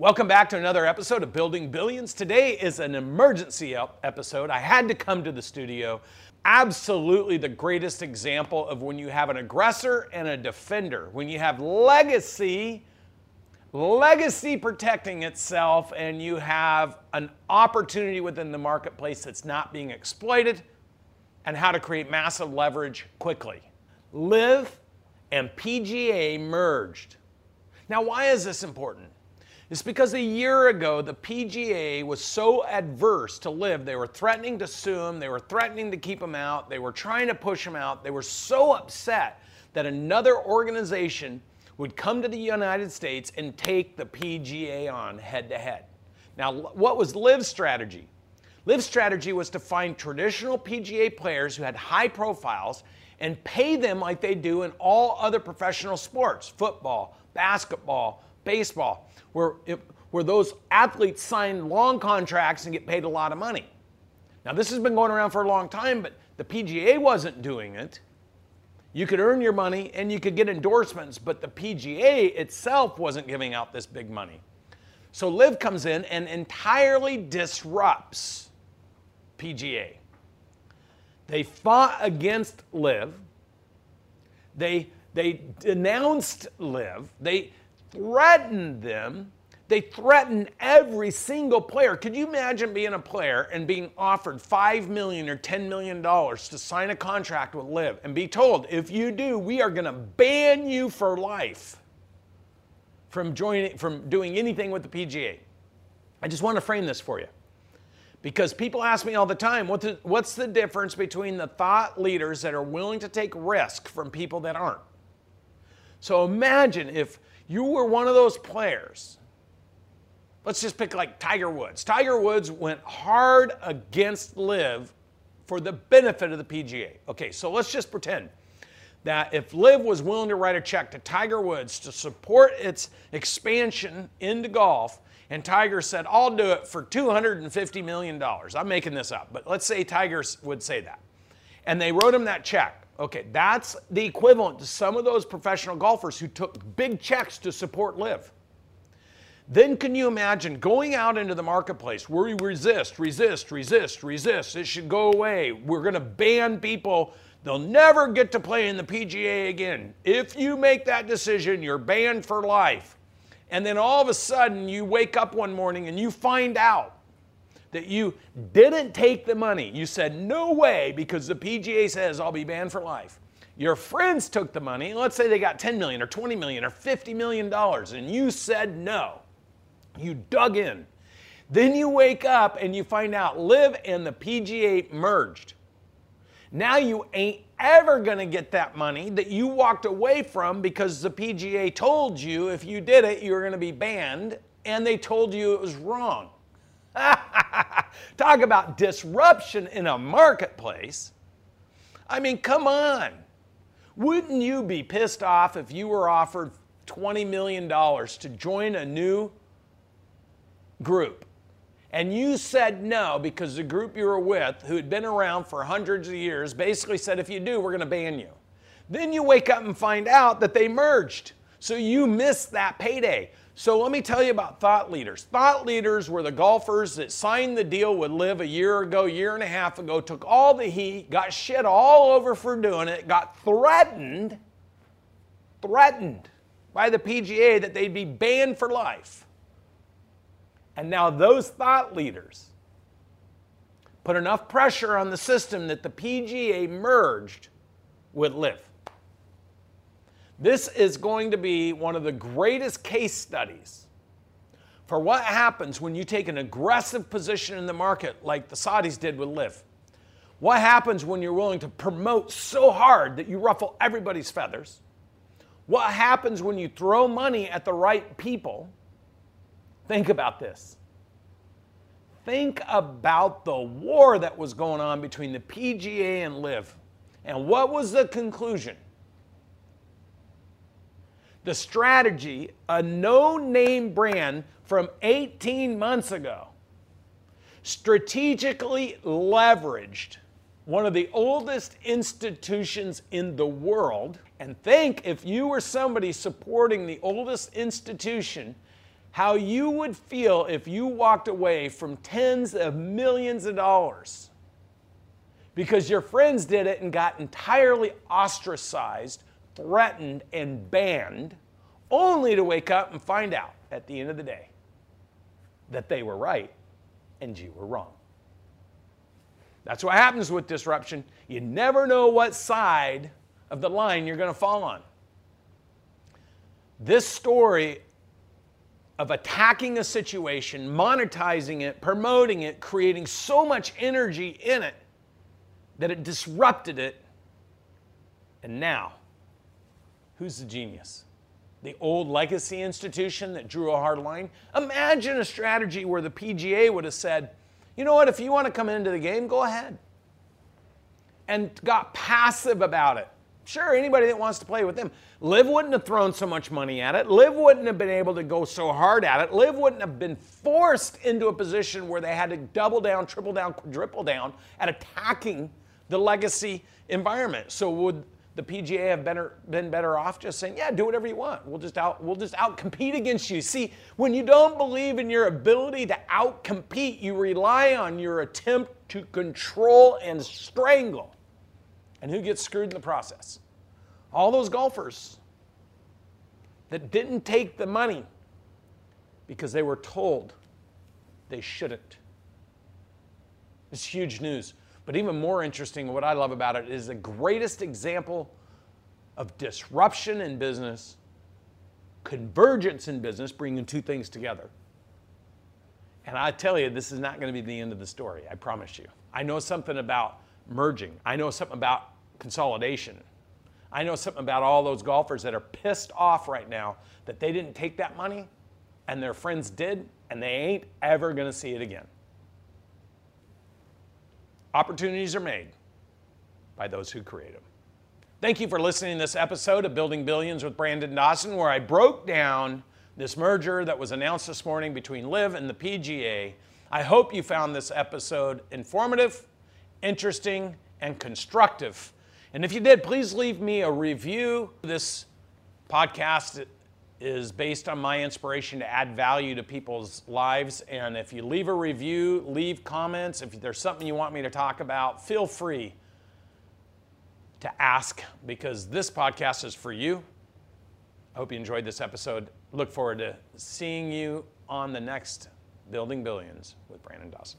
Welcome back to another episode of Building Billions. Today is an emergency episode. I had to come to the studio. Absolutely the greatest example of when you have an aggressor and a defender, when you have legacy, legacy protecting itself, and you have an opportunity within the marketplace that's not being exploited, and how to create massive leverage quickly. LIV and PGA merged. Now, why is this important? It's because a year ago, the PGA was so adverse to LIV. They were threatening to sue him, they were threatening to keep him out, they were trying to push him out. They were so upset that another organization would come to the United States and take the PGA on head to head. Now, what was LIV's strategy? LIV's strategy was to find traditional PGA players who had high profiles and pay them like they do in all other professional sports football, basketball, baseball where, where those athletes sign long contracts and get paid a lot of money. Now, this has been going around for a long time, but the PGA wasn't doing it. You could earn your money and you could get endorsements, but the PGA itself wasn't giving out this big money. So LIV comes in and entirely disrupts PGA. They fought against LIV. They, they denounced LIV. They, threatened them. They threatened every single player. Could you imagine being a player and being offered 5 million or $10 million to sign a contract with LIV and be told, if you do, we are going to ban you for life from joining from doing anything with the PGA. I just want to frame this for you. Because people ask me all the time, what's the, what's the difference between the thought leaders that are willing to take risk from people that aren't? So imagine if you were one of those players. Let's just pick like Tiger Woods. Tiger Woods went hard against LIV for the benefit of the PGA. Okay, so let's just pretend that if LIV was willing to write a check to Tiger Woods to support its expansion into golf, and Tiger said, I'll do it for $250 million. I'm making this up, but let's say Tiger would say that. And they wrote him that check. Okay, that's the equivalent to some of those professional golfers who took big checks to support LIV. Then can you imagine going out into the marketplace where we resist, resist, resist, resist? It should go away. We're going to ban people. They'll never get to play in the PGA again. If you make that decision, you're banned for life. And then all of a sudden, you wake up one morning and you find out that you didn't take the money. You said, no way, because the PGA says I'll be banned for life. Your friends took the money, let's say they got 10 million or 20 million or 50 million dollars, and you said no. You dug in. Then you wake up and you find out LIV and the PGA merged. Now you ain't ever going to get that money that you walked away from because the PGA told you if you did it, you were going to be banned, and they told you it was wrong. Talk about disruption in a marketplace. I mean, come on. Wouldn't you be pissed off if you were offered $20 million to join a new group and you said no because the group you were with, who had been around for hundreds of years, basically said, if you do, we're going to ban you. Then you wake up and find out that they merged. So you missed that payday. So let me tell you about thought leaders. Thought leaders were the golfers that signed the deal with LIV a year ago, year and a half ago, took all the heat, got shit all over for doing it, got threatened, threatened by the PGA that they'd be banned for life. And now those thought leaders put enough pressure on the system that the PGA merged with LIV. This is going to be one of the greatest case studies for what happens when you take an aggressive position in the market like the Saudis did with LIV. What happens when you're willing to promote so hard that you ruffle everybody's feathers? What happens when you throw money at the right people? Think about this. Think about the war that was going on between the PGA and LIV. And what was the conclusion? The strategy, a no name brand from 18 months ago, strategically leveraged one of the oldest institutions in the world. And think if you were somebody supporting the oldest institution, how you would feel if you walked away from tens of millions of dollars because your friends did it and got entirely ostracized, threatened, and banned, only to wake up and find out at the end of the day that they were right and you were wrong. That's what happens with disruption. You never know what side of the line you're going to fall on. This story of attacking a situation, monetizing it, promoting it, creating so much energy in it that it disrupted it. And now, who's the genius? The old legacy institution that drew a hard line? Imagine a strategy where the PGA would have said, you know what, if you want to come into the game, go ahead. And got passive about it. Sure, anybody that wants to play with them. LIV wouldn't have thrown so much money at it. LIV wouldn't have been able to go so hard at it. LIV wouldn't have been forced into a position where they had to double down, triple down, quadruple down at attacking the legacy environment. So would the PGA have better, been better off just saying, yeah, do whatever you want. We'll just out we'll just out compete against you. See, when you don't believe in your ability to out compete, you rely on your attempt to control and strangle. And who gets screwed in the process? All those golfers that didn't take the money because they were told they shouldn't. It's huge news. But even more interesting, what I love about it is the greatest example of disruption in business, convergence in business, bringing two things together. And I tell you, this is not going to be the end of the story, I promise you. I know something about merging, I know something about consolidation. I know something about all those golfers that are pissed off right now that they didn't take that money and their friends did, and they ain't ever going to see it again. Opportunities are made by those who create them. Thank you for listening to this episode of Building Billions with Brandon Dawson, where I broke down this merger that was announced this morning between LIV and the PGA. I hope you found this episode informative, interesting, and constructive. And if you did, please leave me a review. This podcast is based on my inspiration to add value to people's lives. And if you leave a review, leave comments, if there's something you want me to talk about, feel free to ask because this podcast is for you. I hope you enjoyed this episode. Look forward to seeing you on the next Building Billions with Brandon Dawson.